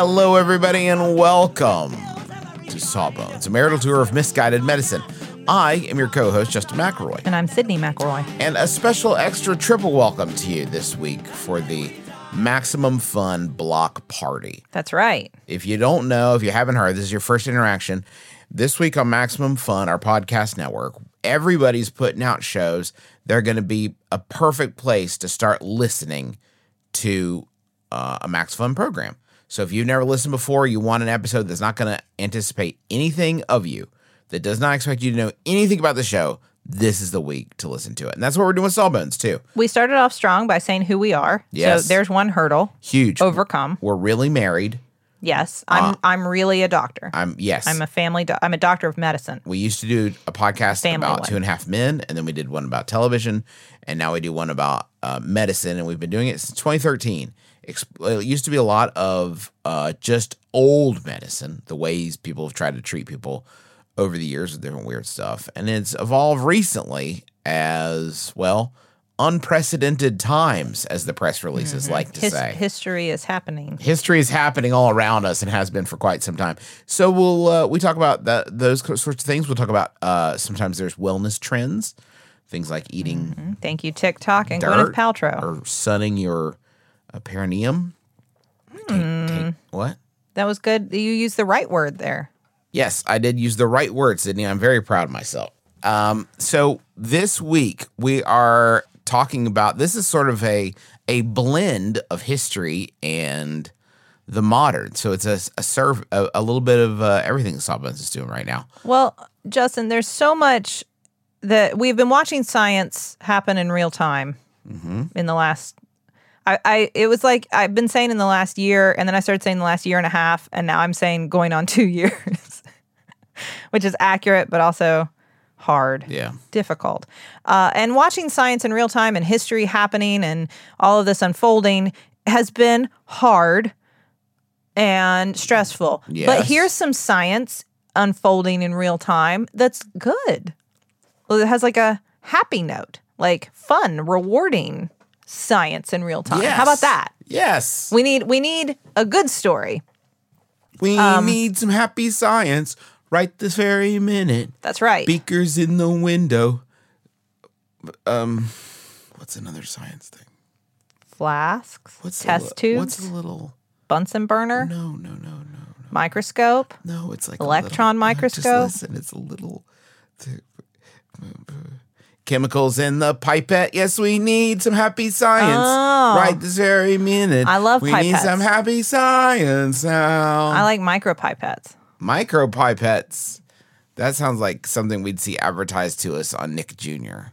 Hello, everybody, and welcome to Sawbones, a marital tour of misguided medicine. I am your co host, Justin McElroy, And I'm Sydnee McElroy. and a special extra triple welcome to you this week for the Maximum Fun Block Party. That's right. If you don't know, if you haven't heard, this is your first interaction. This week on Maximum Fun, our podcast network, everybody's putting out shows. They're going to be a perfect place to start listening to uh, a Max Fun program. So if you've never listened before, you want an episode that's not going to anticipate anything of you, that does not expect you to know anything about the show, this is the week to listen to it. And that's what we're doing with Sawbones, too. We started off strong by saying who we are. Yes. So there's one hurdle. Huge. Overcome. We're really married. Yes. I'm I'm really a doctor. I'm, yes. I'm a family do- I'm a doctor of medicine. We used to do a podcast Family about one. Two and a Half Men, and then we did one about television, and now we do one about uh, medicine, and we've been doing it since 2013. Ex- It used to be a lot of uh, just old medicine, the ways people have tried to treat people over the years with different weird stuff, and it's evolved recently as well unprecedented times, as the press releases like to His, say history is happening. history is happening all around us and has been for quite some time. So we'll uh, we talk about that those sorts of things. We'll talk about uh, sometimes there's wellness trends, things like eating Thank you, TikTok and Gwyneth Paltrow. or sunning your uh, perineum. What? that was good. You used the right word there. Yes, I did use the right word, Sydnee. I'm very proud of myself. Um, so this week we are talking about this is sort of a a blend of history and the modern. So it's a a serve a, a little bit of uh, everything that Sawbones is doing right now. Well, Justin, there's so much that we've been watching science happen in real time Mm-hmm. in the last. I, I it was like I've been saying in the last year, and then I started saying the last year and a half, and now I'm saying going on two years, which is accurate but also hard, Yeah. difficult. Uh, and watching science in real time and history happening and all of this unfolding has been hard and stressful. But here's some science unfolding in real time that's good. Well, it has like a happy note, like fun, rewarding science in real time. How about that? Yes. We need we need a good story. We Um, need some happy science right this very minute. That's right. Beakers in the window. Um, what's another science thing? Flasks, What's test li- tubes, What's a little? Bunsen burner, No, no, no, no. microscope. No, it's like Electron little- no, microscope? Just listen, it's a little chemicals in the pipette. Yes, we need some happy science Oh. right this very minute. I love We need some happy science now. I like micro micropipettes. Micro pipettes. That sounds like something we'd see advertised to us on Nick Jr.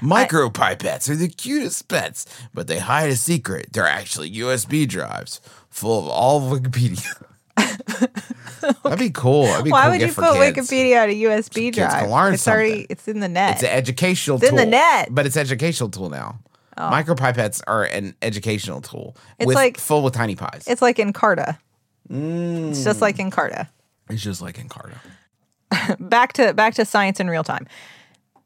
Micro pipettes are the cutest pets, but they hide a secret. They're actually USB drives full of all of Wikipedia. That'd be cool. That'd be Why cool would you put kids. Wikipedia on a USB drive? can learn it's already it's in the net. It's an educational tool. It's in the net. Oh. But it's educational tool now. Micropipettes are an educational tool. It's with, like- full with tiny pies. It's like Encarta. It's just like Encarta. It's just like Encarta. Back to back to science in real time.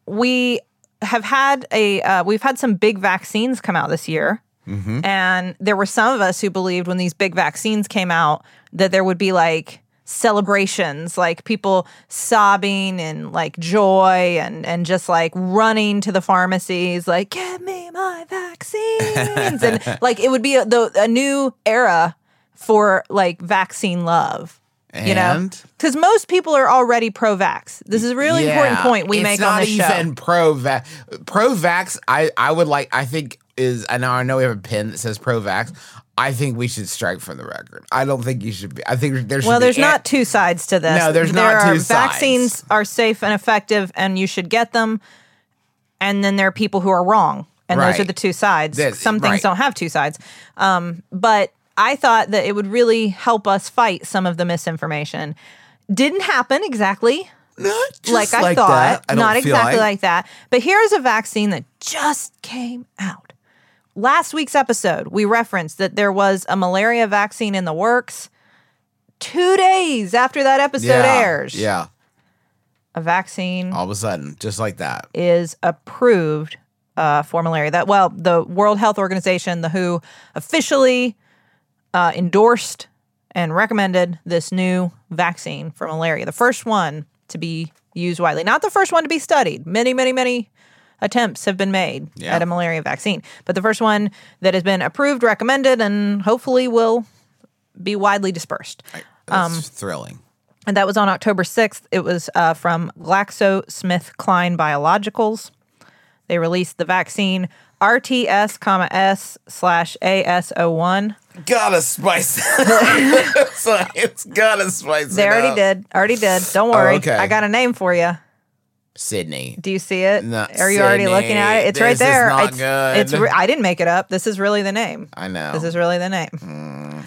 We have had a uh, we've had some big vaccines come out this year. Mm-hmm. And there were some of us who believed when these big vaccines came out that there would be like celebrations, like people sobbing and like joy and and just like running to the pharmacies, like get me my vaccines, and like it would be a, the, a new era for like vaccine love. You know, because most people are already pro-vax. This is a really important point we make on this show. It's not even pro vax. Pro vax, I I would like. I think is. I know. I know we have a pin that says pro vax. I think we should strike from the record. I don't think you should be. I think there's. Well, be there's an- not two sides to this. No, there's there not are, two sides. Vaccines are safe and effective, and you should get them. And then there are people who are wrong, and those are the two sides. This- Some things right. don't have two sides. Um, but I thought that it would really help us fight some of the misinformation. Didn't happen exactly Not just like I like thought. that. I Not exactly like. like that. But here's a vaccine that just came out. Last week's episode, we referenced that there was a malaria vaccine in the works. Two days after that episode yeah, airs, Yeah, a vaccine all of a sudden, just like that. is approved uh, for malaria. That well, the World Health Organization, the WHO, officially uh, endorsed and recommended this new vaccine for malaria. The first one to be used widely, not the first one to be studied. Many, many, many attempts have been made Yeah. at a malaria vaccine, but the first one that has been approved, recommended, and hopefully will be widely dispersed. That's Um, thrilling. And that was on October 6th. It was uh, from GlaxoSmithKline Biologicals. They released the vaccine RTS, comma S slash AS01. Gotta spice it. Science gotta spice it. They already up. did. Already did. Don't worry. Oh, okay. I got a name for you. Sydnee. Do you see it? No, Are you already looking at it? It's right there. it's, good. it's re- I didn't make it up. This is really the name. I know. This is really the name. Hmm.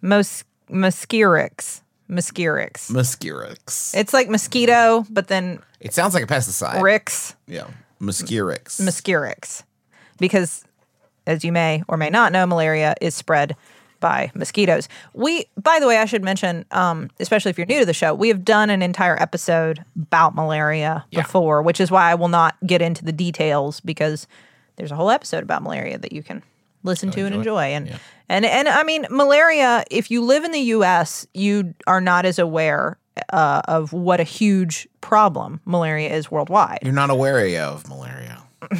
Mos- Mosquirix. Mosquirix. Muscurix. It's like mosquito, but then It sounds like a pesticide. Rix. Yeah. Muscurix. Mosquirix. Because, as you may or may not know, malaria is spread by mosquitoes. We, by the way, I should mention, um, especially if you're new to the show, we have done an entire episode about malaria Yeah. before, which is why I will not get into the details because there's a whole episode about malaria that you can listen to and enjoy. And and and I mean, malaria. If you live in the U.S., you are not as aware uh, of what a huge problem malaria is worldwide. You're not aware of malaria.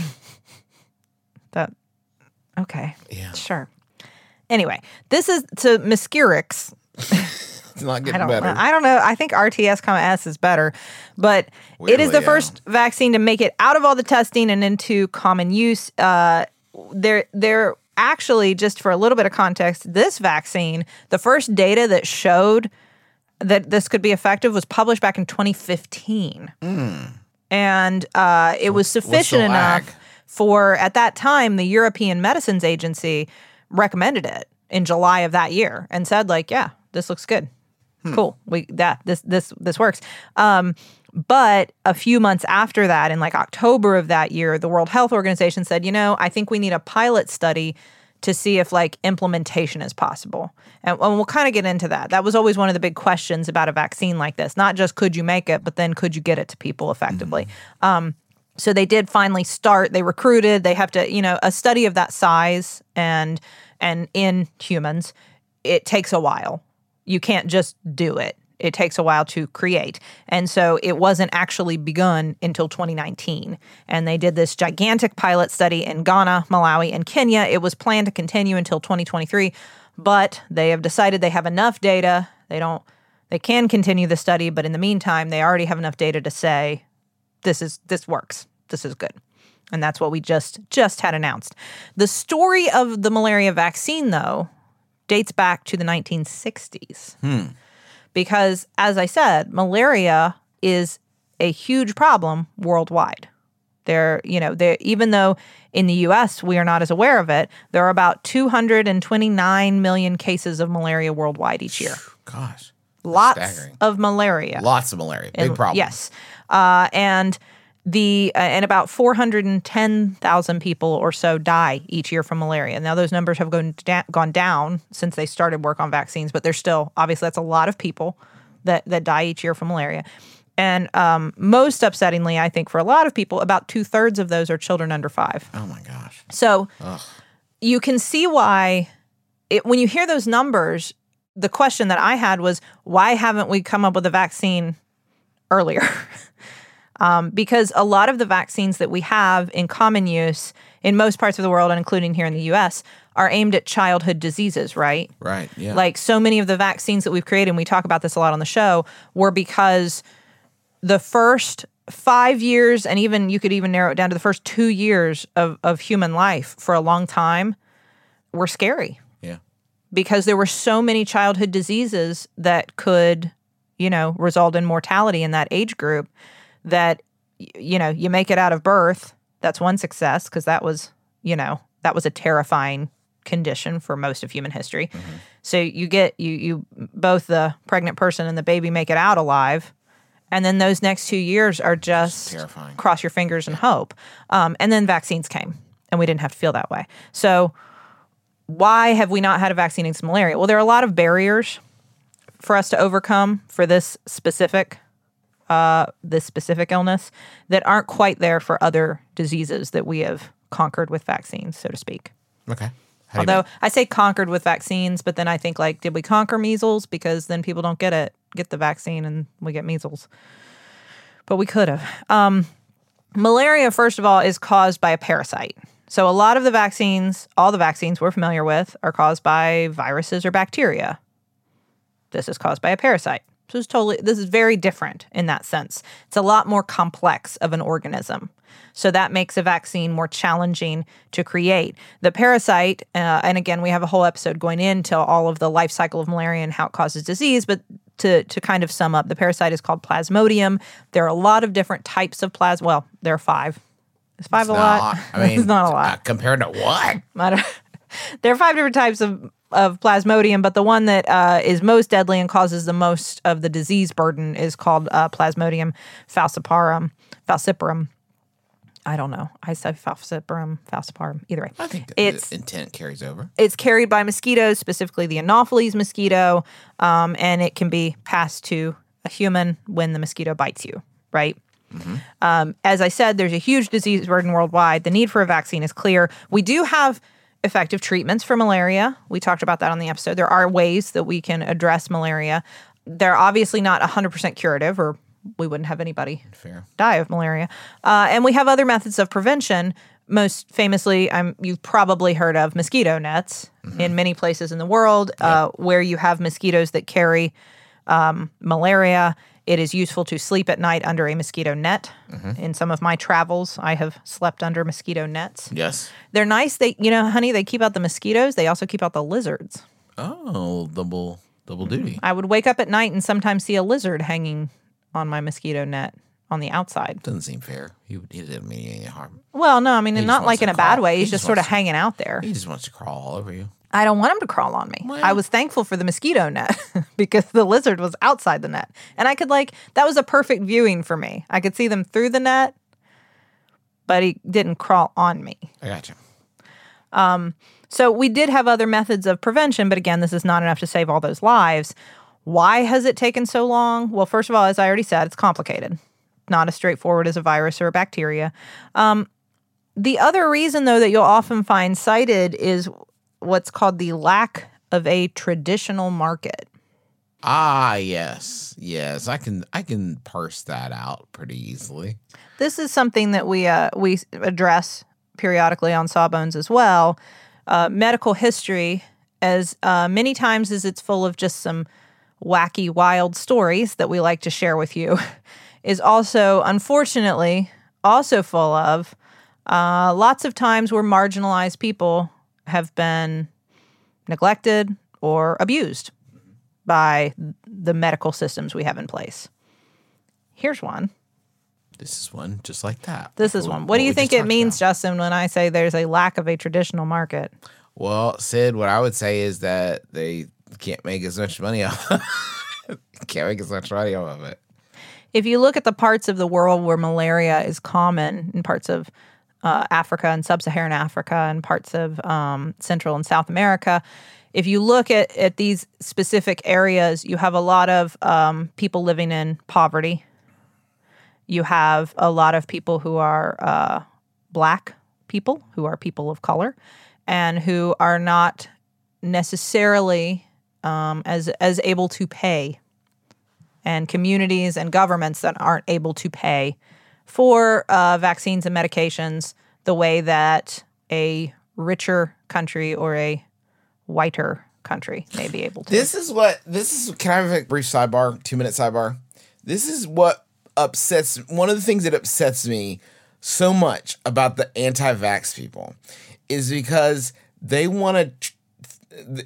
That okay. Yeah. Sure. Anyway, this is to Mosquirix. It's not I getting don't. better. I don't know. I think RTS, comma S is better, but it is the yeah. first vaccine to make it out of all the testing and into common use. Uh, they're they're actually just for a little bit of context. This vaccine, the first data that showed that this could be effective was published back in 2015, and uh, it was sufficient lag? enough for at that time the European Medicines Agency recommended it in July of that year and said like, yeah, this looks good. Hmm. Cool. We that this this this works. Um but a few months after that in like October of that year, the World Health Organization said, "You know, I think we need a pilot study to see if like implementation is possible." And, and we'll kind of get into that. That was always one of the big questions about a vaccine like this. Not just could you make it, but then could you get it to people effectively? Um, so they did finally start they recruited they have to you know a study of that size and and in humans it takes a while. You can't just do it. It takes a while to create. And so it wasn't actually begun until 2019 and they did this gigantic pilot study in ghana malawi and kenya. It was planned to continue until 2023 but they have decided they have enough data. They don't they can continue the study but in the meantime they already have enough data to say this is this works. This is good. And that's what we just just had announced. The story of the malaria vaccine though dates back to the 1960s. Hmm. Because as I said, malaria is a huge problem worldwide. There, you know, there even though in the US we are not as aware of it, there are about 229 million cases of malaria worldwide each year. Gosh. Lots staggering. of malaria. Lots of malaria. Big problem. Yes, uh, and the uh, and about four hundred and ten thousand people or so die each year from malaria. Now those numbers have gone da- gone down since they started work on vaccines, but they're still obviously that's a lot of people that that die each year from malaria. And um, most upsettingly, I think for a lot of people, about two thirds of those are children under five. Oh my gosh. So you can see why it, when you hear those numbers, the question that I had was why haven't we come up with a vaccine earlier? um, because a lot of the vaccines that we have in common use in most parts of the world, and including here in the US, are aimed at childhood diseases, right? Right. Yeah. Like so many of the vaccines that we've created, and we talk about this a lot on the show, were because the first five years, and even you could even narrow it down to the first two years of, of human life for a long time, were scary yeah. because there were so many childhood diseases that could, you know, result in mortality in that age group that, you know, you make it out of birth. That's one success because that was, you know, that was a terrifying condition for most of human history. So you get you you both the pregnant person and the baby make it out alive, and then those next two years are just terrifying. cross your fingers and hope. Um, and then vaccines came, and we didn't have to feel that way. So why have we not had a vaccine against malaria? Well, there are a lot of barriers for us to overcome for this specific uh, this specific illness that aren't quite there for other diseases that we have conquered with vaccines, so to speak. Okay. How Although I say conquered with vaccines, but then I think like, did we conquer measles? Because then people don't get it, get the vaccine, and we get measles. But we could have. Um, malaria, first of all, is caused by a parasite. So a lot of the vaccines, all the vaccines we're familiar with, are caused by viruses or bacteria. This is caused by a parasite. So it's totally this is very different in that sense. It's a lot more complex of an organism. So that makes a vaccine more challenging to create. The parasite, uh, and again, we have a whole episode going into all of the life cycle of malaria and how it causes disease. But to to kind of sum up, the parasite is called Plasmodium. There are a lot of different types of plas. Well, there are five. Is five a lot? I mean, it's not a lot. uh, compared to what? There are five different types of, of plasmodium, but the one that uh, is most deadly and causes the most of the disease burden is called uh, Plasmodium falciparum. Falciparum. I don't know. I say falciparum, falciparum. Either way, I think it's the intent carries over. it's carried by mosquitoes, specifically the Anopheles mosquito, um, and it can be passed to a human when the mosquito bites you, right? Um, as I said, there's a huge disease burden worldwide. The need for a vaccine is clear. We do have effective treatments for malaria. We talked about that on the episode. There are ways that we can address malaria. They're obviously not 100% curative, or we wouldn't have anybody Fair. die of malaria. Uh, and we have other methods of prevention. Most famously, um, you've probably heard of mosquito nets in many places in the world uh, where you have mosquitoes that carry um, malaria. It is useful to sleep at night under a mosquito net. Mm-hmm. In some of my travels, I have slept under mosquito nets. Yes. They're nice. They, you know, honey, they keep out the mosquitoes. They also keep out the lizards. Oh, double double duty. I would wake up at night and sometimes see a lizard hanging on my mosquito net on the outside. Doesn't seem fair. He, he didn't mean any harm. Well, no, I mean, not like in a bad crawl. way. He He's just just sort of to- hanging out there. He just wants to crawl all over you. I don't want him to crawl on me. Well- I was thankful for the mosquito net because the lizard was outside the net. And I could, like, that was a perfect viewing for me. I could see them through the net, but he didn't crawl on me. I got you. So we did have other methods of prevention, but again, this is not enough to save all those lives. Why has it taken so long? Well, first of all, as I already said, it's complicated. Not as straightforward as a virus or a bacteria. Um, the other reason, though, that you'll often find cited is what's called the lack of a traditional market. Ah, yes, yes. I can I can parse that out pretty easily. This is something that we uh, we address periodically on Sawbones as well. Uh, medical history, as uh, many times as it's full of just some wacky, wild stories that we like to share with you, is also unfortunately also full of uh, lots of times where marginalized people have been neglected or abused by the medical systems we have in place. Here's one. This is one just like that. This is one. What do you think it means, about. Justin, when I say there's a lack of a traditional market? Well, Sid, what I would say is that they can't make as much money off. can't make as much money off of it. If you look at the parts of the world where malaria is common, in parts of uh, Africa and sub-Saharan Africa and parts of um, Central and South America, if you look at, at these specific areas, you have a lot of um, people living in poverty. You have a lot of people who are uh, black people, who are people of color, and who are not necessarily um, as as able to pay, and communities and governments that aren't able to pay for uh, vaccines and medications the way that a richer country or a whiter country may be able to. This is what this is. Can I have a brief sidebar? Two minute sidebar. This is what upsets. One of the things that upsets me so much about the anti-vax people is because they want to.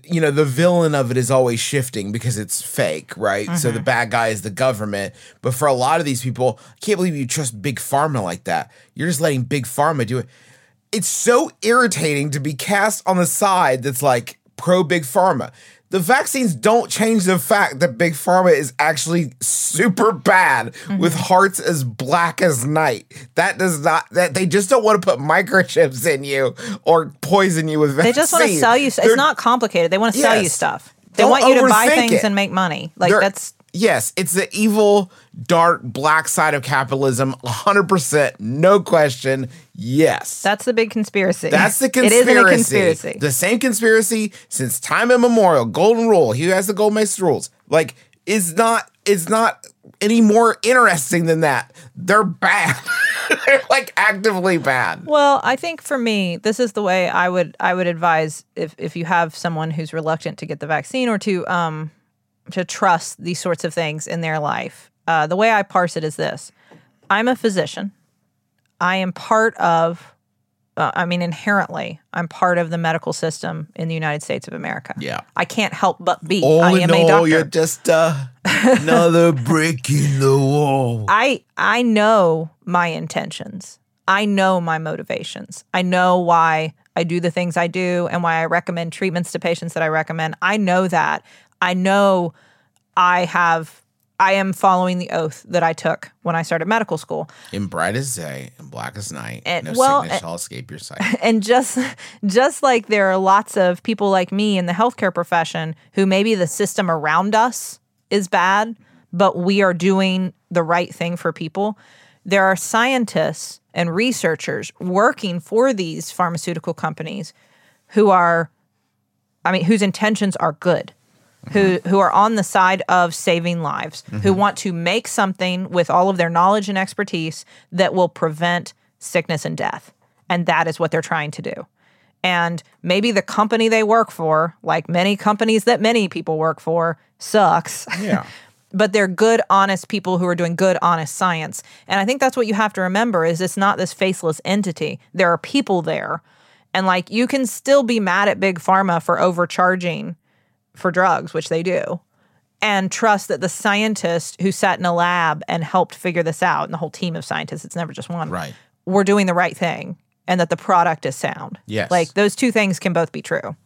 You know, the villain of it is always shifting because it's fake, right? So the mm-hmm. bad guy is the government. But for a lot of these people, I can't believe you trust big pharma like that. You're just letting big pharma do it it's so irritating to be cast on the side that's like pro big pharma. The vaccines don't change the fact that big pharma is actually super bad with mm-hmm. hearts as black as night. That does not that they just don't want to put microchips in you or poison you with they just want to sell you. It's They're- not complicated. They want to sell you stuff. They want you to buy things it. and make money. Like they're- that's Yes, it's the evil, dark, black side of capitalism. 100%, no question. Yes. that's the big conspiracy. That's the conspiracy. isn't a conspiracy. The same conspiracy since time immemorial. Golden rule. He has the gold the rules. Like is not is not any more interesting than that. They're bad. They're like actively bad. Well, I think for me, this is the way I would I would advise if if you have someone who's reluctant to get the vaccine or to um to trust these sorts of things in their life. Uh, the way I parse it is this: I'm a physician. I am part of. Uh, I mean, inherently, I'm part of the medical system in the United States of America. Yeah. I can't help but be. All I in am a all, doctor. you're just uh, another brick in the wall. I I know my intentions. I know my motivations. I know why I do the things I do and why I recommend treatments to patients that I recommend. I know that. I know I have I am following the oath that I took when I started medical school. In bright as day and black as night, And- no well, sickness shall escape your sight. And just just like there are lots of people like me in the healthcare profession who maybe the system around us is bad, but we are doing the right thing for people. There are scientists and researchers working for these pharmaceutical companies who are I mean whose intentions are good. Who who are on the side of saving lives, who mm-hmm. want to make something with all of their knowledge and expertise that will prevent sickness and death. And that is what they're trying to do. And maybe the company they work for, like many companies that many people work for, sucks. Yeah. but they're good honest people who are doing good honest science and i think that's what you have to remember is it's not this faceless entity there are people there and like you can still be mad at big pharma for overcharging for drugs which they do and trust that the scientist who sat in a lab and helped figure this out and the whole team of scientists it's never just one Right. we're doing the right thing and that the product is sound Yes. like those two things can both be true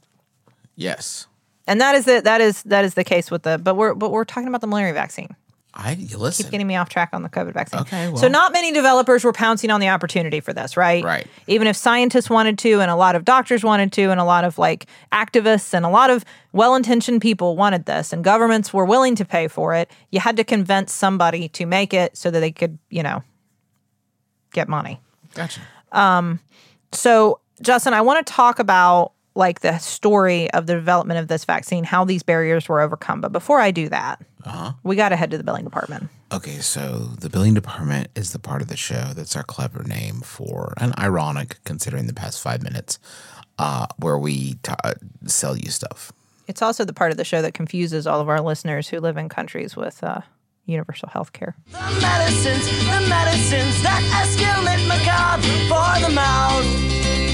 Yes. and that is the, that is that is the case with the but we're but we're talking about the malaria vaccine I you listen. keep getting me off track on the COVID vaccine. Okay, so not many developers were pouncing on the opportunity for this, right? Right. Even if scientists wanted to, and a lot of doctors wanted to, and a lot of like activists and a lot of well-intentioned people wanted this, and governments were willing to pay for it. You had to convince somebody to make it so that they could, you know, get money. Gotcha. Um, so, Justin, I want to talk about like the story of the development of this vaccine, how these barriers were overcome. But before I do that, we got to head to the billing department. Okay, so the billing department is the part of the show that's our clever name for, and ironic considering the past five minutes, uh, where we t- uh, sell you stuff. It's also the part of the show that confuses all of our listeners who live in countries with uh, universal health care. The medicines, the medicines that escalate macabre for the mouth.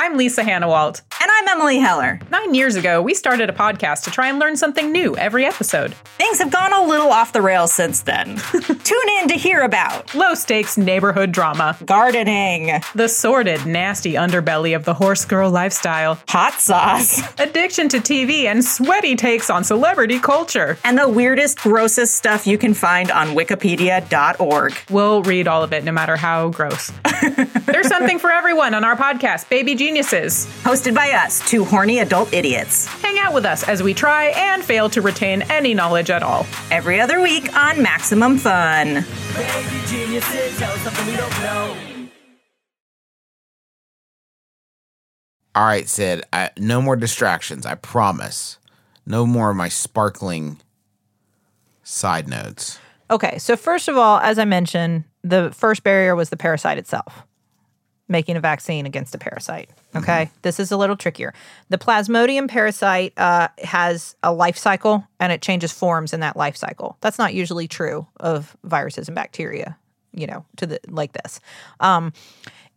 I'm Lisa Hanawalt. I'm Emily Heller. Nine years ago, we started a podcast to try and learn something new every episode. Things have gone a little off the rails since then. Tune in to hear about Low stakes neighborhood drama, gardening, the sordid, nasty underbelly of the horse girl lifestyle, hot sauce, addiction to TV, and sweaty takes on celebrity culture. and the weirdest, grossest stuff you can find on wikipedia.org. We'll read all of it no matter how gross. There's something for everyone on our podcast, Baby Geniuses. Hosted by us, two horny adult idiots. Hang out with us as we try and fail to retain any knowledge at all. Every other week on Maximum Fun. Baby geniuses, tell us something we don't know. All right, Sid, I, no more distractions. I promise. No more of my sparkling side notes. Okay, so first of all, as I mentioned, the first barrier was the parasite itself, making a vaccine against a parasite. Okay, this is a little trickier. The Plasmodium parasite uh, has a life cycle and it changes forms in that life cycle. That's not usually true of viruses and bacteria, you know, to the like this. Um,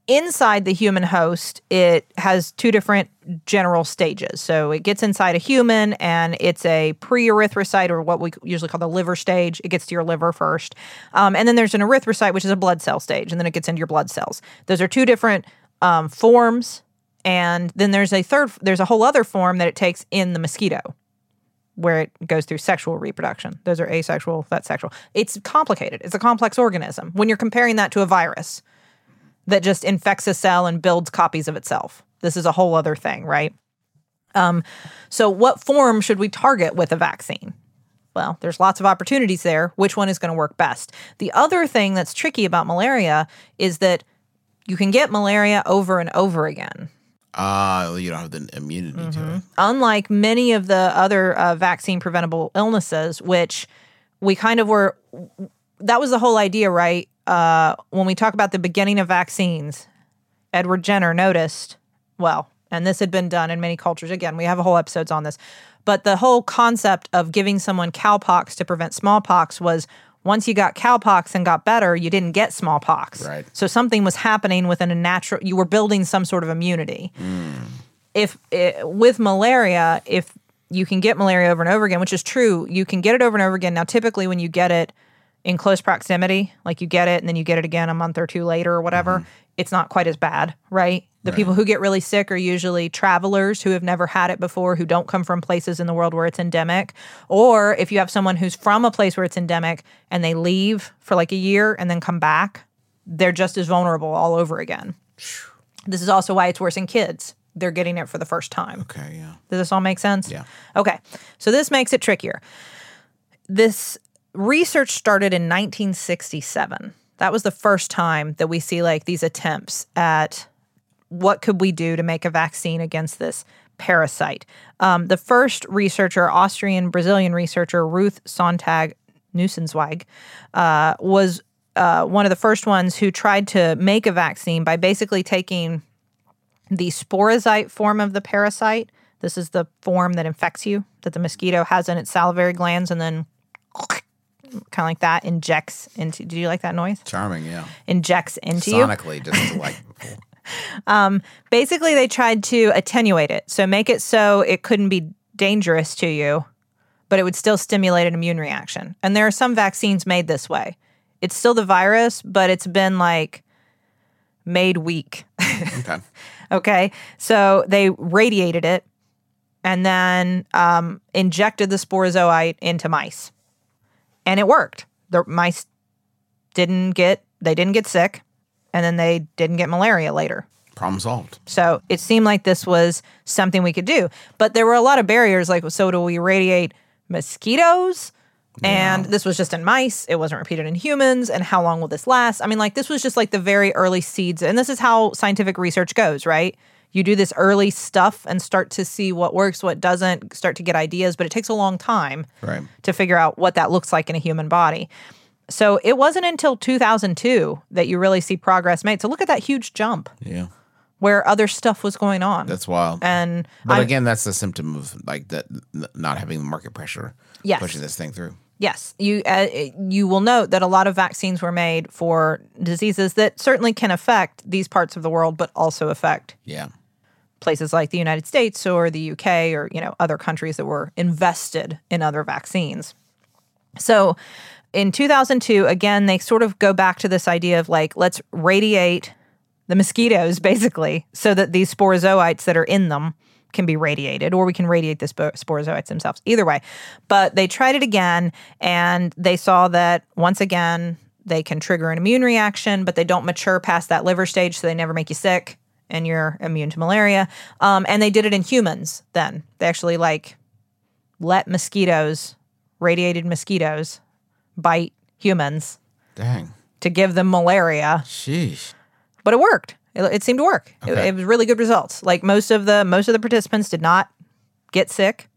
inside the human host, it has two different general stages. So it gets inside a human and it's a pre erythrocyte or what we usually call the liver stage. It gets to your liver first. Um, and then there's an erythrocyte, which is a blood cell stage, and then it gets into your blood cells. Those are two different um, forms. And then there's a third, there's a whole other form that it takes in the mosquito where it goes through sexual reproduction. Those are asexual, that's sexual. It's complicated. It's a complex organism. When you're comparing that to a virus, that just infects a cell and builds copies of itself. This is a whole other thing, right? Um, so, what form should we target with a vaccine? Well, there's lots of opportunities there. Which one is going to work best? The other thing that's tricky about malaria is that you can get malaria over and over again. Ah, you don't have the immunity to it. unlike many of the other uh, vaccine preventable illnesses, which we kind of were, that was the whole idea, right? Uh, when we talk about the beginning of vaccines, Edward Jenner noticed, well, and this had been done in many cultures. Again, we have a whole episodes on this, but the whole concept of giving someone cowpox to prevent smallpox was once you got cowpox and got better, you didn't get smallpox. Right. So something was happening within a natural. You were building some sort of immunity if it, with malaria, if you can get malaria over and over again, which is true, you can get it over and over again. Now, typically, when you get it, in close proximity, like you get it and then you get it again a month or two later or whatever, mm-hmm. it's not quite as bad, right? The people who get really sick are usually travelers who have never had it before, who don't come from places in the world where it's endemic. Or if you have someone who's from a place where it's endemic and they leave for like a year and then come back, they're just as vulnerable all over again. This is also why it's worse in kids. They're getting it for the first time. Okay, yeah. Does this all make sense? Yeah. Okay. So this makes it trickier. This research started in 1967. That was the first time that we see like these attempts at what could we do to make a vaccine against this parasite. Um, the first researcher, Austrian Brazilian researcher Ruth Sonntag Nussenzweig, uh, was uh, one of the first ones who tried to make a vaccine by basically taking the sporozoite form of the parasite. This is the form that infects you, that the mosquito has in its salivary glands, and then kind of like that injects into. Do you like that noise? Charming, yeah. Injects into you. Sonically, just like Basically, they tried to attenuate it, so make it so it couldn't be dangerous to you, but it would still stimulate an immune reaction. And there are some vaccines made this way. It's still the virus, but it's been like made weak. okay. Okay. So they radiated it and then um, injected the sporozoite into mice. And it worked. The mice didn't get they didn't get sick and then they didn't get malaria later. Problem solved. So it seemed like this was something we could do. But there were a lot of barriers like so do we radiate mosquitoes? And this was just in mice. It wasn't repeated in humans. And how long will this last? I mean, like, this was just like the very early seeds. And this is how scientific research goes, right? You do this early stuff and start to see what works, what doesn't, start to get ideas, but it takes a long time Right. to figure out what that looks like in a human body. So it wasn't until 2002 that you really see progress made. So look at that huge jump Yeah. where other stuff was going on. That's wild. and but I'm- again, that's the symptom of like that not having the market pressure Yes. pushing this thing through. Yes, you uh, you will note that a lot of vaccines were made for diseases that certainly can affect these parts of the world, but also affect Yeah. Places like the United States or the UK or you know other countries that were invested in other vaccines. So, in 2002, again, they sort of go back to this idea of like let's radiate the mosquitoes basically, so that these sporozoites that are in them can be radiated, or we can radiate the spor- sporozoites themselves. Either way, but they tried it again, and they saw that once again they can trigger an immune reaction, but they don't mature past that liver stage, so they never make you sick, and you're immune to malaria. Um, and they did it in humans. Then they actually like let mosquitoes, radiated mosquitoes, bite humans Dang. to give them malaria Sheesh. but it worked. It, it seemed to work. It, Okay. it was really good results. Like most of the most of the participants did not get sick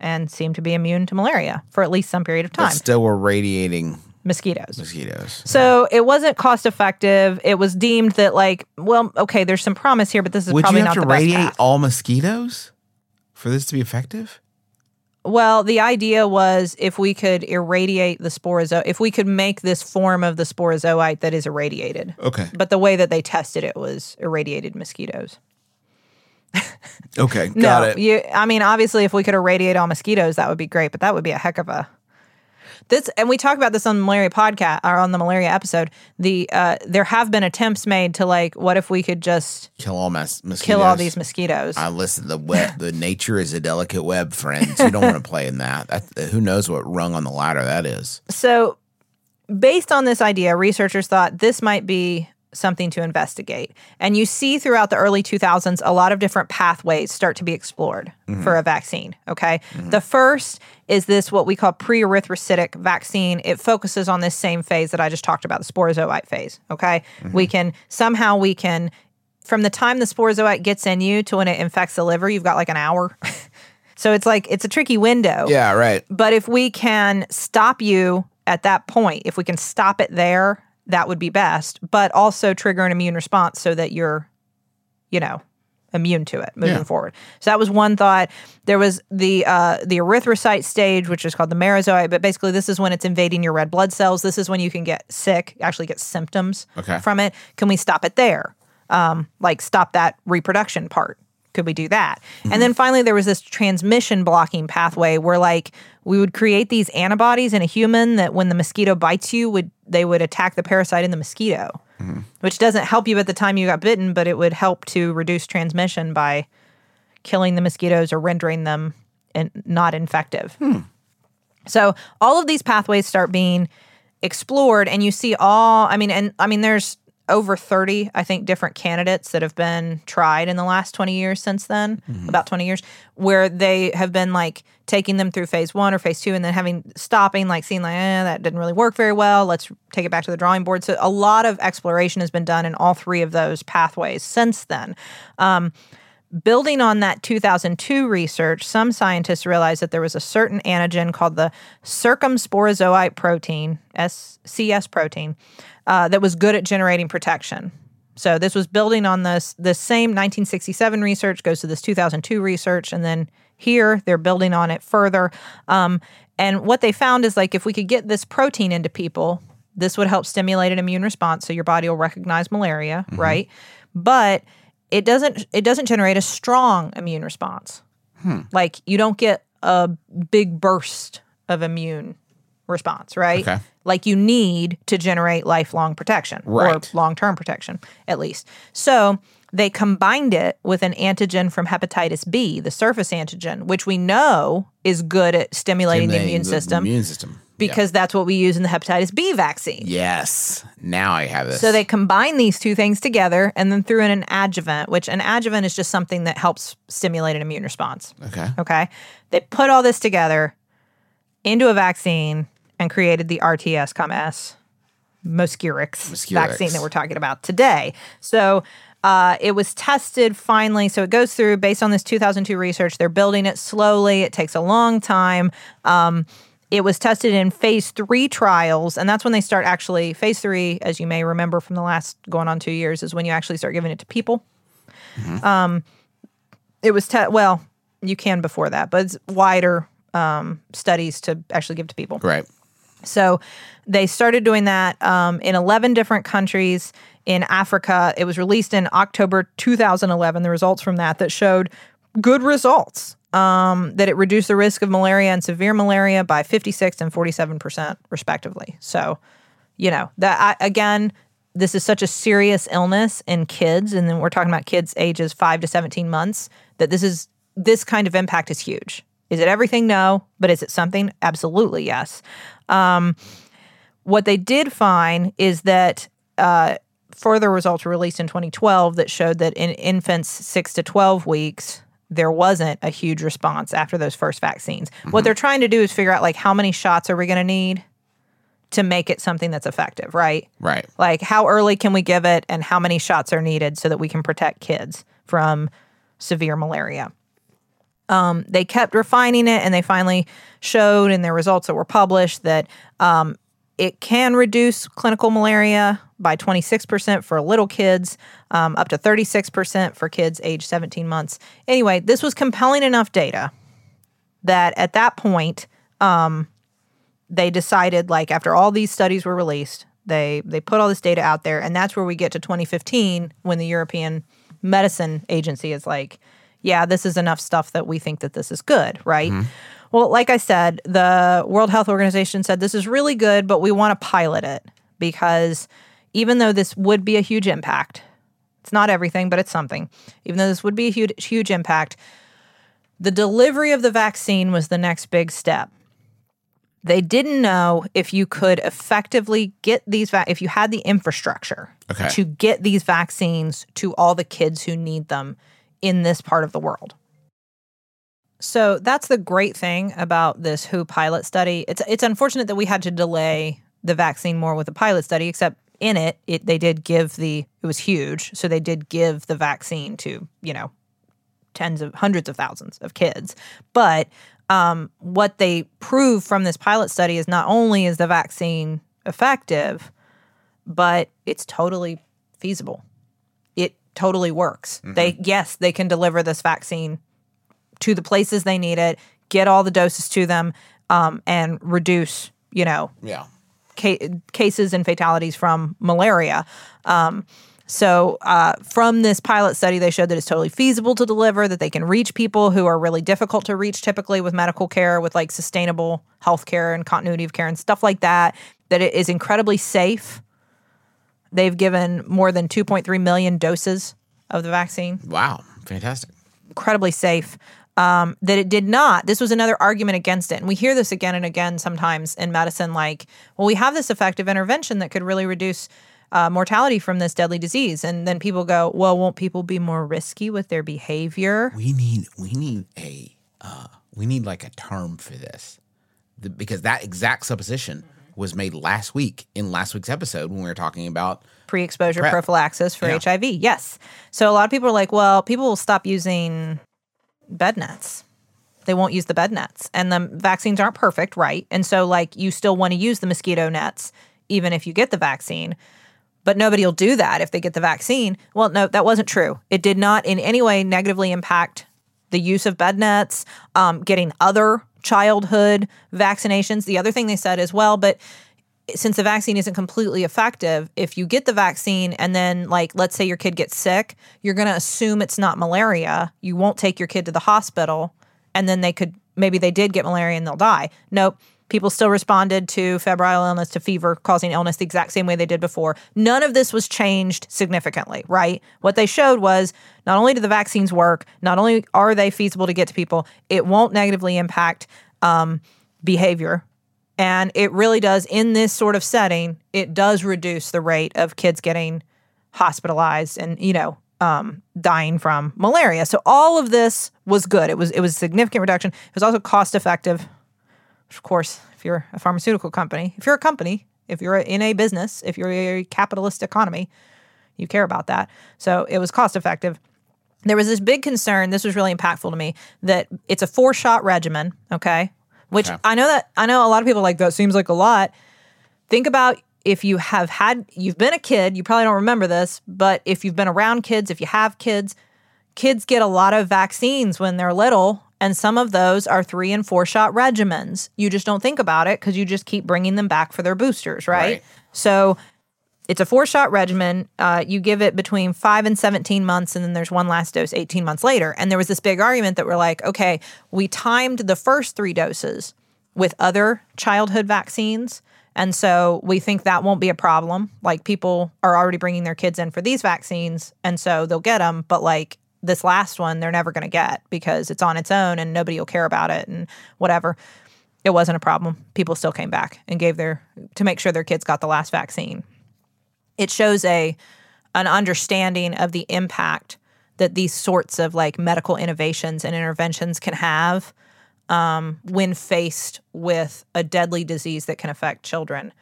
and seemed to be immune to malaria for at least some period of But time. still we're radiating Mosquitoes. mosquitoes. So it wasn't cost effective. It was deemed that like, well, okay, there's some promise here, but this is Would probably you have not to the best radiate path. all mosquitoes for this to be effective? Well, the idea was if we could irradiate the sporozoite, if we could make this form of the sporozoite that is irradiated. Okay. But the way that they tested it was irradiated mosquitoes. Okay. Got no, it. you. I mean, obviously, if we could irradiate all mosquitoes, that would be great. But that would be a heck of a. This and we talk about this on the malaria podcast or on the malaria episode. The uh, there have been attempts made to like, what if we could just Kill all mas- mosquitoes. kill all these mosquitoes? I listen. The web, the nature is a delicate web, friends. You don't want to play in that. that. Who knows what rung on the ladder that is? So, based on this idea, researchers thought this might be something to investigate. And you see throughout the early 2000s a lot of different pathways start to be explored mm-hmm. for a vaccine. Okay. The first is this what we call pre erythrocytic vaccine. It focuses on this same phase that I just talked about, the sporozoite phase. Okay. Mm-hmm. We can somehow we can from the time the sporozoite gets in you to when it infects the liver, you've got like an hour. so it's like it's a tricky window. Yeah. Right. But if we can stop you at that point, if we can stop it there, that would be best. But also trigger an immune response so that you're, you know, immune to it moving Yeah. forward. So that was one thought. There was the uh, the erythrocyte stage, which is called the merozoite. But basically, this is when it's invading your red blood cells. This is when you can get sick, actually get symptoms Okay. from it. Can we stop it there? Um, like stop that reproduction part could we do that? And mm-hmm. then finally, there was this transmission blocking pathway where, like, we would create these antibodies in a human that when the mosquito bites you, would they would attack the parasite in the mosquito, mm-hmm. which doesn't help you at the time you got bitten, but it would help to reduce transmission by killing the mosquitoes or rendering them in, not infective. Hmm. So all of these pathways start being explored, and you see all. I mean, and I mean, there's over 30, I think, different candidates that have been tried in the last 20 years since then, about 20 years, where they have been like taking them through phase one or phase two and then having stopping, like seeing like, eh, that didn't really work very well. Let's take it back to the drawing board. So a lot of exploration has been done in all three of those pathways since then. Um, building on that 2002 research, some scientists realized that there was a certain antigen called the circumsporozoite protein, SCS protein, uh, that was good at generating protection. So this was building on this this same 1967 research goes to this 2002 research, and then here they're building on it further. Um, and what they found is like if we could get this protein into people, this would help stimulate an immune response, so your body will recognize malaria, right? But it doesn't it doesn't generate a strong immune response. Hmm. Like you don't get a big burst of immune response, right? Okay. Like you need to generate lifelong protection Right. or long-term protection at least. So they combined it with an antigen from hepatitis B, the surface antigen, which we know is good at stimulating the immune The system Immune system. Because that's what we use in the hepatitis B vaccine. Yes. Now I have this. So they combine these two things together and then threw in an adjuvant, which an adjuvant is just something that helps stimulate an immune response. Okay. Okay. They put all this together into a vaccine and created the RTS S Mosquirix, Mosquirix. vaccine that we're talking about today. So uh, it was tested finally. So it goes through based on this 2002 research. They're building it slowly. It takes a long time. Um, it was tested in phase three trials, and that's when they start actually. Phase three, as you may remember from the last going on two years, is when you actually start giving it to people. Um, it was te- well, you can before that, but it's wider um, studies to actually give to people. Right. So they started doing that um, in 11 different countries in Africa. It was released in October 2011. The results from that that showed good results. Um, that it reduced the risk of malaria and severe malaria by 56 and 47 percent, respectively. So, you know that I, again, this is such a serious illness in kids, and then we're talking about kids ages five to 17 months. That this is this kind of impact is huge. Is it everything? No, but is it something? Absolutely, yes. Um, what they did find is that uh, further results were released in 2012 that showed that in infants six to 12 weeks, there wasn't a huge response after those first vaccines. What they're trying to do is figure out like how many shots are we going to need to make it something that's effective, right? Right. Like how early can we give it and how many shots are needed so that we can protect kids from severe malaria. Um, they kept refining it and they finally showed in their results that were published that um, it can reduce clinical malaria by 26% for little kids, um, up to 36% for kids age 17 months. Anyway, this was compelling enough data that at that point, um, they decided like after all these studies were released, they they put all this data out there, and that's where we get to 2015 when the European Medicine Agency is like, yeah, this is enough stuff that we think that this is good, right? Well, like I said, the World Health Organization said this is really good, but we want to pilot it because even though this would be a huge impact, it's not everything, but it's something. Even though this would be a huge, huge impact, the delivery of the vaccine was the next big step. They didn't know if you could effectively get these, va- if you had the infrastructure Okay. to get these vaccines to all the kids who need them in this part of the world. So that's the great thing about this WHO pilot study. It's it's unfortunate that we had to delay the vaccine more with the pilot study, except in it, it they did give the it was huge, so they did give the vaccine to you know tens of hundreds of thousands of kids. But um, what they prove from this pilot study is not only is the vaccine effective, but it's totally feasible. It totally works. They yes, they can deliver this vaccine to the places they need it, get all the doses to them, um, and reduce you know Yeah. ca- cases and fatalities from malaria. Um, So, uh, from this pilot study, they showed that it's totally feasible to deliver, that they can reach people who are really difficult to reach typically with medical care, with like sustainable health care and continuity of care and stuff like that, that it is incredibly safe. They've given more than 2.3 million doses of the vaccine Wow, fantastic. incredibly safe. Um, that it did not. This was another argument against it. And we hear this again and again sometimes in medicine like, well, we have this effective intervention that could really reduce uh, mortality from this deadly disease. And then people go, well, won't people be more risky with their behavior? We need we need a uh, we need like a term for this the, because that exact supposition was made last week in last week's episode when we were talking about Pre exposure prophylaxis for Yeah. HIV. Yes. So a lot of people are like, well, people will stop using bed nets. They won't use the bed nets. And the vaccines aren't perfect, right? And so, like, you still want to use the mosquito nets even if you get the vaccine. But nobody will do that if they get the vaccine. Well, no, that wasn't true. It did not in any way negatively impact the use of bed nets, um, getting other childhood vaccinations. The other thing they said as well, but since the vaccine isn't completely effective, if you get the vaccine and then, like, let's say your kid gets sick, you're going to assume it's not malaria. You won't take your kid to the hospital, and then they could maybe they did get malaria and they'll die. Nope. People still responded to febrile illness, to fever causing illness the exact same way they did before. None of this was changed significantly, right? What they showed was not only do the vaccines work, not only are they feasible to get to people, it won't negatively impact um, behavior and it really does, in this sort of setting, it does reduce the rate of kids getting hospitalized and, you know, um, dying from malaria. So all of this was good. It was it was significant reduction. It was also cost effective. Of course, if you're a pharmaceutical company, if you're a company, if you're in a business, if you're a capitalist economy, you care about that. So it was cost effective there was this big concern this was really impactful to me that it's a four shot regimen okay which Okay. i know that i know a lot of people like that seems like a lot think about if you have had you've been a kid you probably don't remember this but if you've been around kids if you have kids kids get a lot of vaccines when they're little and some of those are three and four shot regimens you just don't think about it because you just keep bringing them back for their boosters right, Right. so it's a four shot regimen. Uh, you give it between five and 17 months, and then there's one last dose 18 months later. And there was this big argument that we're like, okay, we timed the first three doses with other childhood vaccines. And so we think that won't be a problem. Like people are already bringing their kids in for these vaccines, and so they'll get them. But like this last one, they're never going to get because it's on its own and nobody will care about it and whatever. It wasn't a problem. People still came back and gave their to make sure their kids got the last vaccine it shows a an understanding of the impact that these sorts of like medical innovations and interventions can have um, when faced with a deadly disease that can affect children,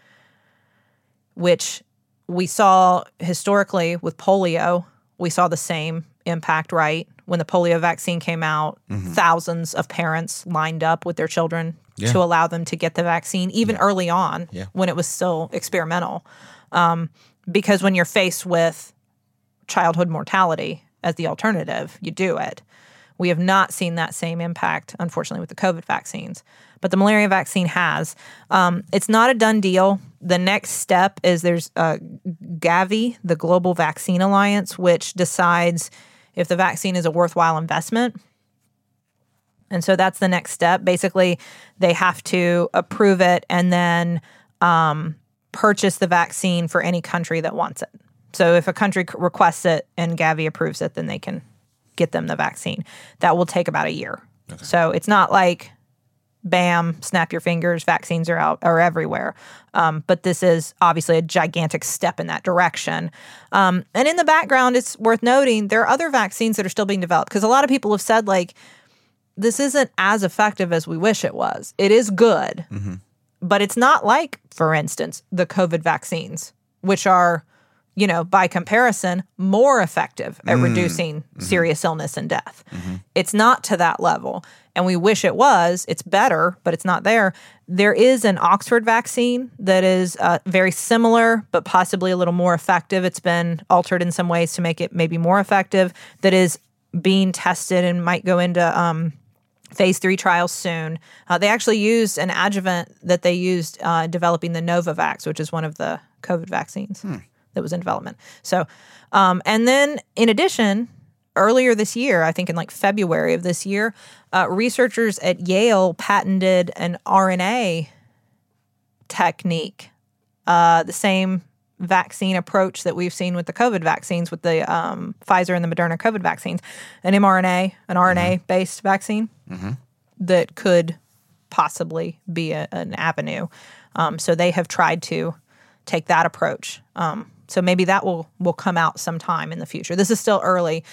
which we saw historically with polio. We saw the same impact, right? When the polio vaccine came out, thousands of parents lined up with their children to allow them to get the vaccine, even early on Yeah. when it was still experimental because when you're faced with childhood mortality as the alternative, you do it. We have not seen that same impact, unfortunately, with the COVID vaccines, but the malaria vaccine has. Um, it's not a done deal. The next step is there's uh, Gavi, the Global Vaccine Alliance, which decides if the vaccine is a worthwhile investment. And so that's the next step. Basically, they have to approve it and then um, purchase the vaccine for any country that wants it. So if a country requests it and Gavi approves it, then they can get them the vaccine. That will take about a year. So it's not like bam, snap your fingers, vaccines are out are everywhere. Um, but this is obviously a gigantic step in that direction. Um, and in the background, it's worth noting there are other vaccines that are still being developed because a lot of people have said like this isn't as effective as we wish it was. It is good, but it's not like, for instance, the COVID vaccines, which are, you know, by comparison, more effective at reducing serious illness and death. It's not to that level. And we wish it was. It's better, but it's not there. There is an Oxford vaccine that is uh, very similar, but possibly a little more effective. It's been altered in some ways to make it maybe more effective, that is being tested and might go into um, phase three trials soon. Uh, they actually used an adjuvant that they used uh, developing the Novavax, which is one of the COVID vaccines. that was in development. So, um, and then in addition, earlier this year, I think in like February of this year, uh, researchers at Yale patented an RNA technique, uh, the same vaccine approach that we've seen with the COVID vaccines, with the um, Pfizer and the Moderna COVID vaccines, an mRNA, an RNA based vaccine that could possibly be a, an avenue. Um, so they have tried to take that approach. Um, so maybe that will will come out sometime in the future. This is still early,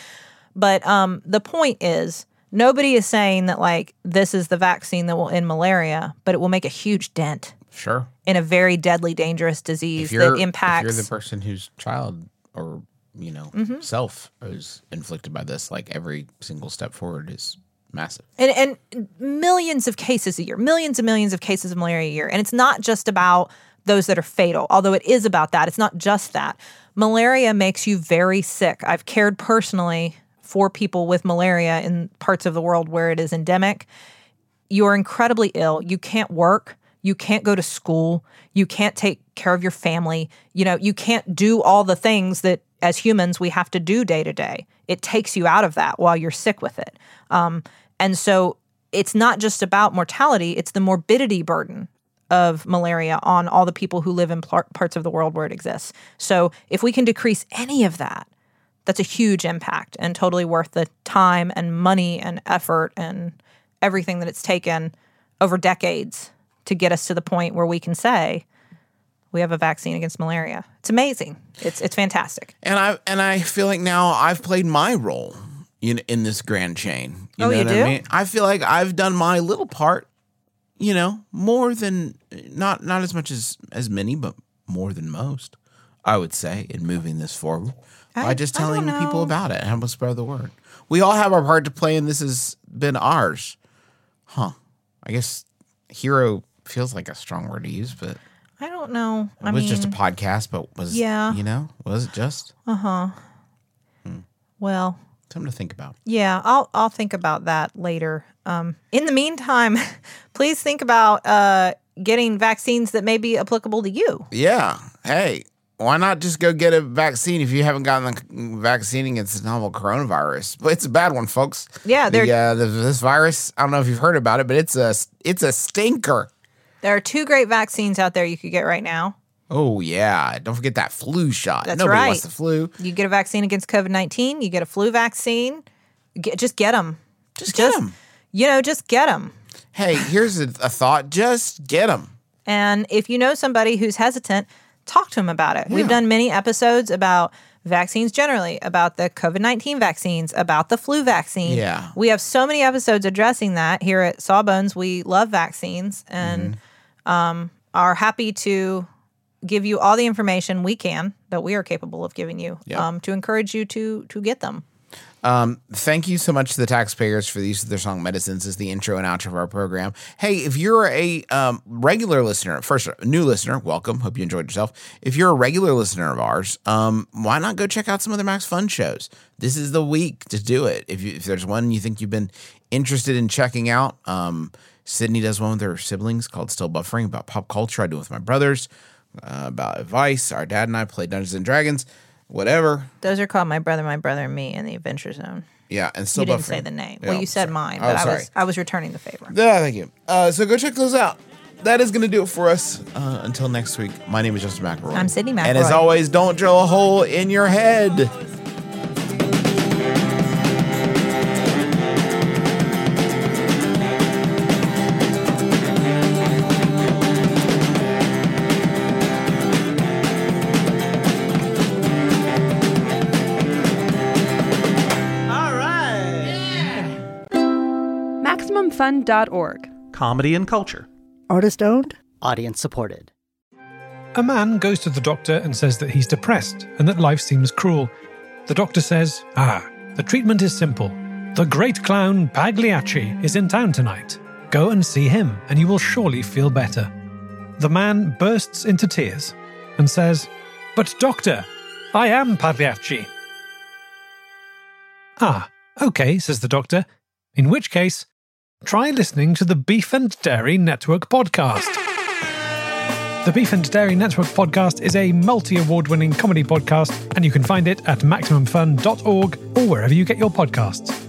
but um, the point is nobody is saying that like this is the vaccine that will end malaria, but it will make a huge dent Sure. in a very deadly, dangerous disease that impacts. if you're the person whose child or you know Mm-hmm. self is inflicted by this, like every single step forward is massive. and, and millions of cases a year, millions and millions of cases of malaria a year. And it's not just about those that are fatal, although it is about that. It's not just that. Malaria makes you very sick. I've cared personally for people with malaria in parts of the world where it is endemic. You're incredibly ill. You can't work. You can't go to school. You can't take care of your family. You know, you can't do all the things that as humans we have to do day to day. It takes you out of that while you're sick with it. Um, and so it's not just about mortality, it's the morbidity burden of malaria on all the people who live in parts of the world where it exists. So if we can decrease any of that, that's a huge impact and totally worth the time and money and effort and everything that it's taken over decades to get us to the point where we can say we have a vaccine against malaria. It's amazing. It's it's fantastic. And I and I feel like now I've played my role in in this grand chain. You Oh, know you what do? I mean? I feel like I've done my little part. You know, more than not not as much as as many, but more than most. I would say in moving this forward by just telling people about it and help us spread the word. We all have our part to play, and this has been ours. Huh? I guess hero feels like a strong word to use, but I don't know. I it was mean, just a podcast. But was Yeah. you know, was it just Uh huh. Hmm. well, something to think about? Yeah, I'll I'll think about that later. Um, in the meantime, please think about uh, getting vaccines that may be applicable to you. Yeah. Hey, why not just go get a vaccine if you haven't gotten the vaccine against the novel coronavirus? But it's a bad one, folks. Yeah, the, uh, the, this virus. I don't know if you've heard about it, but it's a it's a stinker. There are two great vaccines out there you could get right now. Oh yeah! Don't forget that flu shot. That's Nobody right. wants the flu. You get a vaccine against COVID nineteen. You get a flu vaccine. Get, just get them. Just get them. You know, just get them. Hey, here's a, a thought. Just get them. And if you know somebody who's hesitant, talk to them about it. We've done many episodes about vaccines generally, about the COVID 19 vaccines, about the flu vaccine. Yeah. We have so many episodes addressing that here at Sawbones. We love vaccines and Mm-hmm. Um, are happy to give you all the information we can that we are capable of giving you Yep. um, to encourage you to to get them. Thank you so much to the taxpayers for the use of their song "Medicines" as the intro and outro of our program. Hey, if you're a um, regular listener, first a new listener, welcome. Hope you enjoyed yourself. If you're a regular listener of ours, um, why not go check out some other Max Fun shows? This is the week to do it. If you, if there's one you think you've been interested in checking out, um, Sydnee does one with her siblings called "Still Buffering" about pop culture. I do it with my brothers uh, about advice. Our dad and I play Dungeons and Dragons. Whatever. Those are called My Brother, My Brother, and Me in the Adventure Zone. Yeah, and still You didn't buffering. say the name. Yeah, well, you said sorry. mine, Oh, but I sorry. was I was returning the favor. Yeah, thank you. Uh, so go check those out. That is going to do it for us uh, until next week. My name is Justin McElroy. I'm Sydnee McElroy. And as always, don't drill a hole in your head. MaximumFun.org. comedy and culture. Artist owned? Audience supported. A man goes to the doctor and says that he's depressed and that life seems cruel. The doctor says, Ah, the treatment is simple. The great clown Pagliacci is in town tonight. Go and see him, and you will surely feel better. The man bursts into tears and says, But doctor, I am Pagliacci. Ah, okay, says the doctor. In which case, try listening to the Beef and Dairy Network podcast. The Beef and Dairy Network podcast is a multi award winning comedy podcast, and you can find it at MaximumFun.org or wherever you get your podcasts.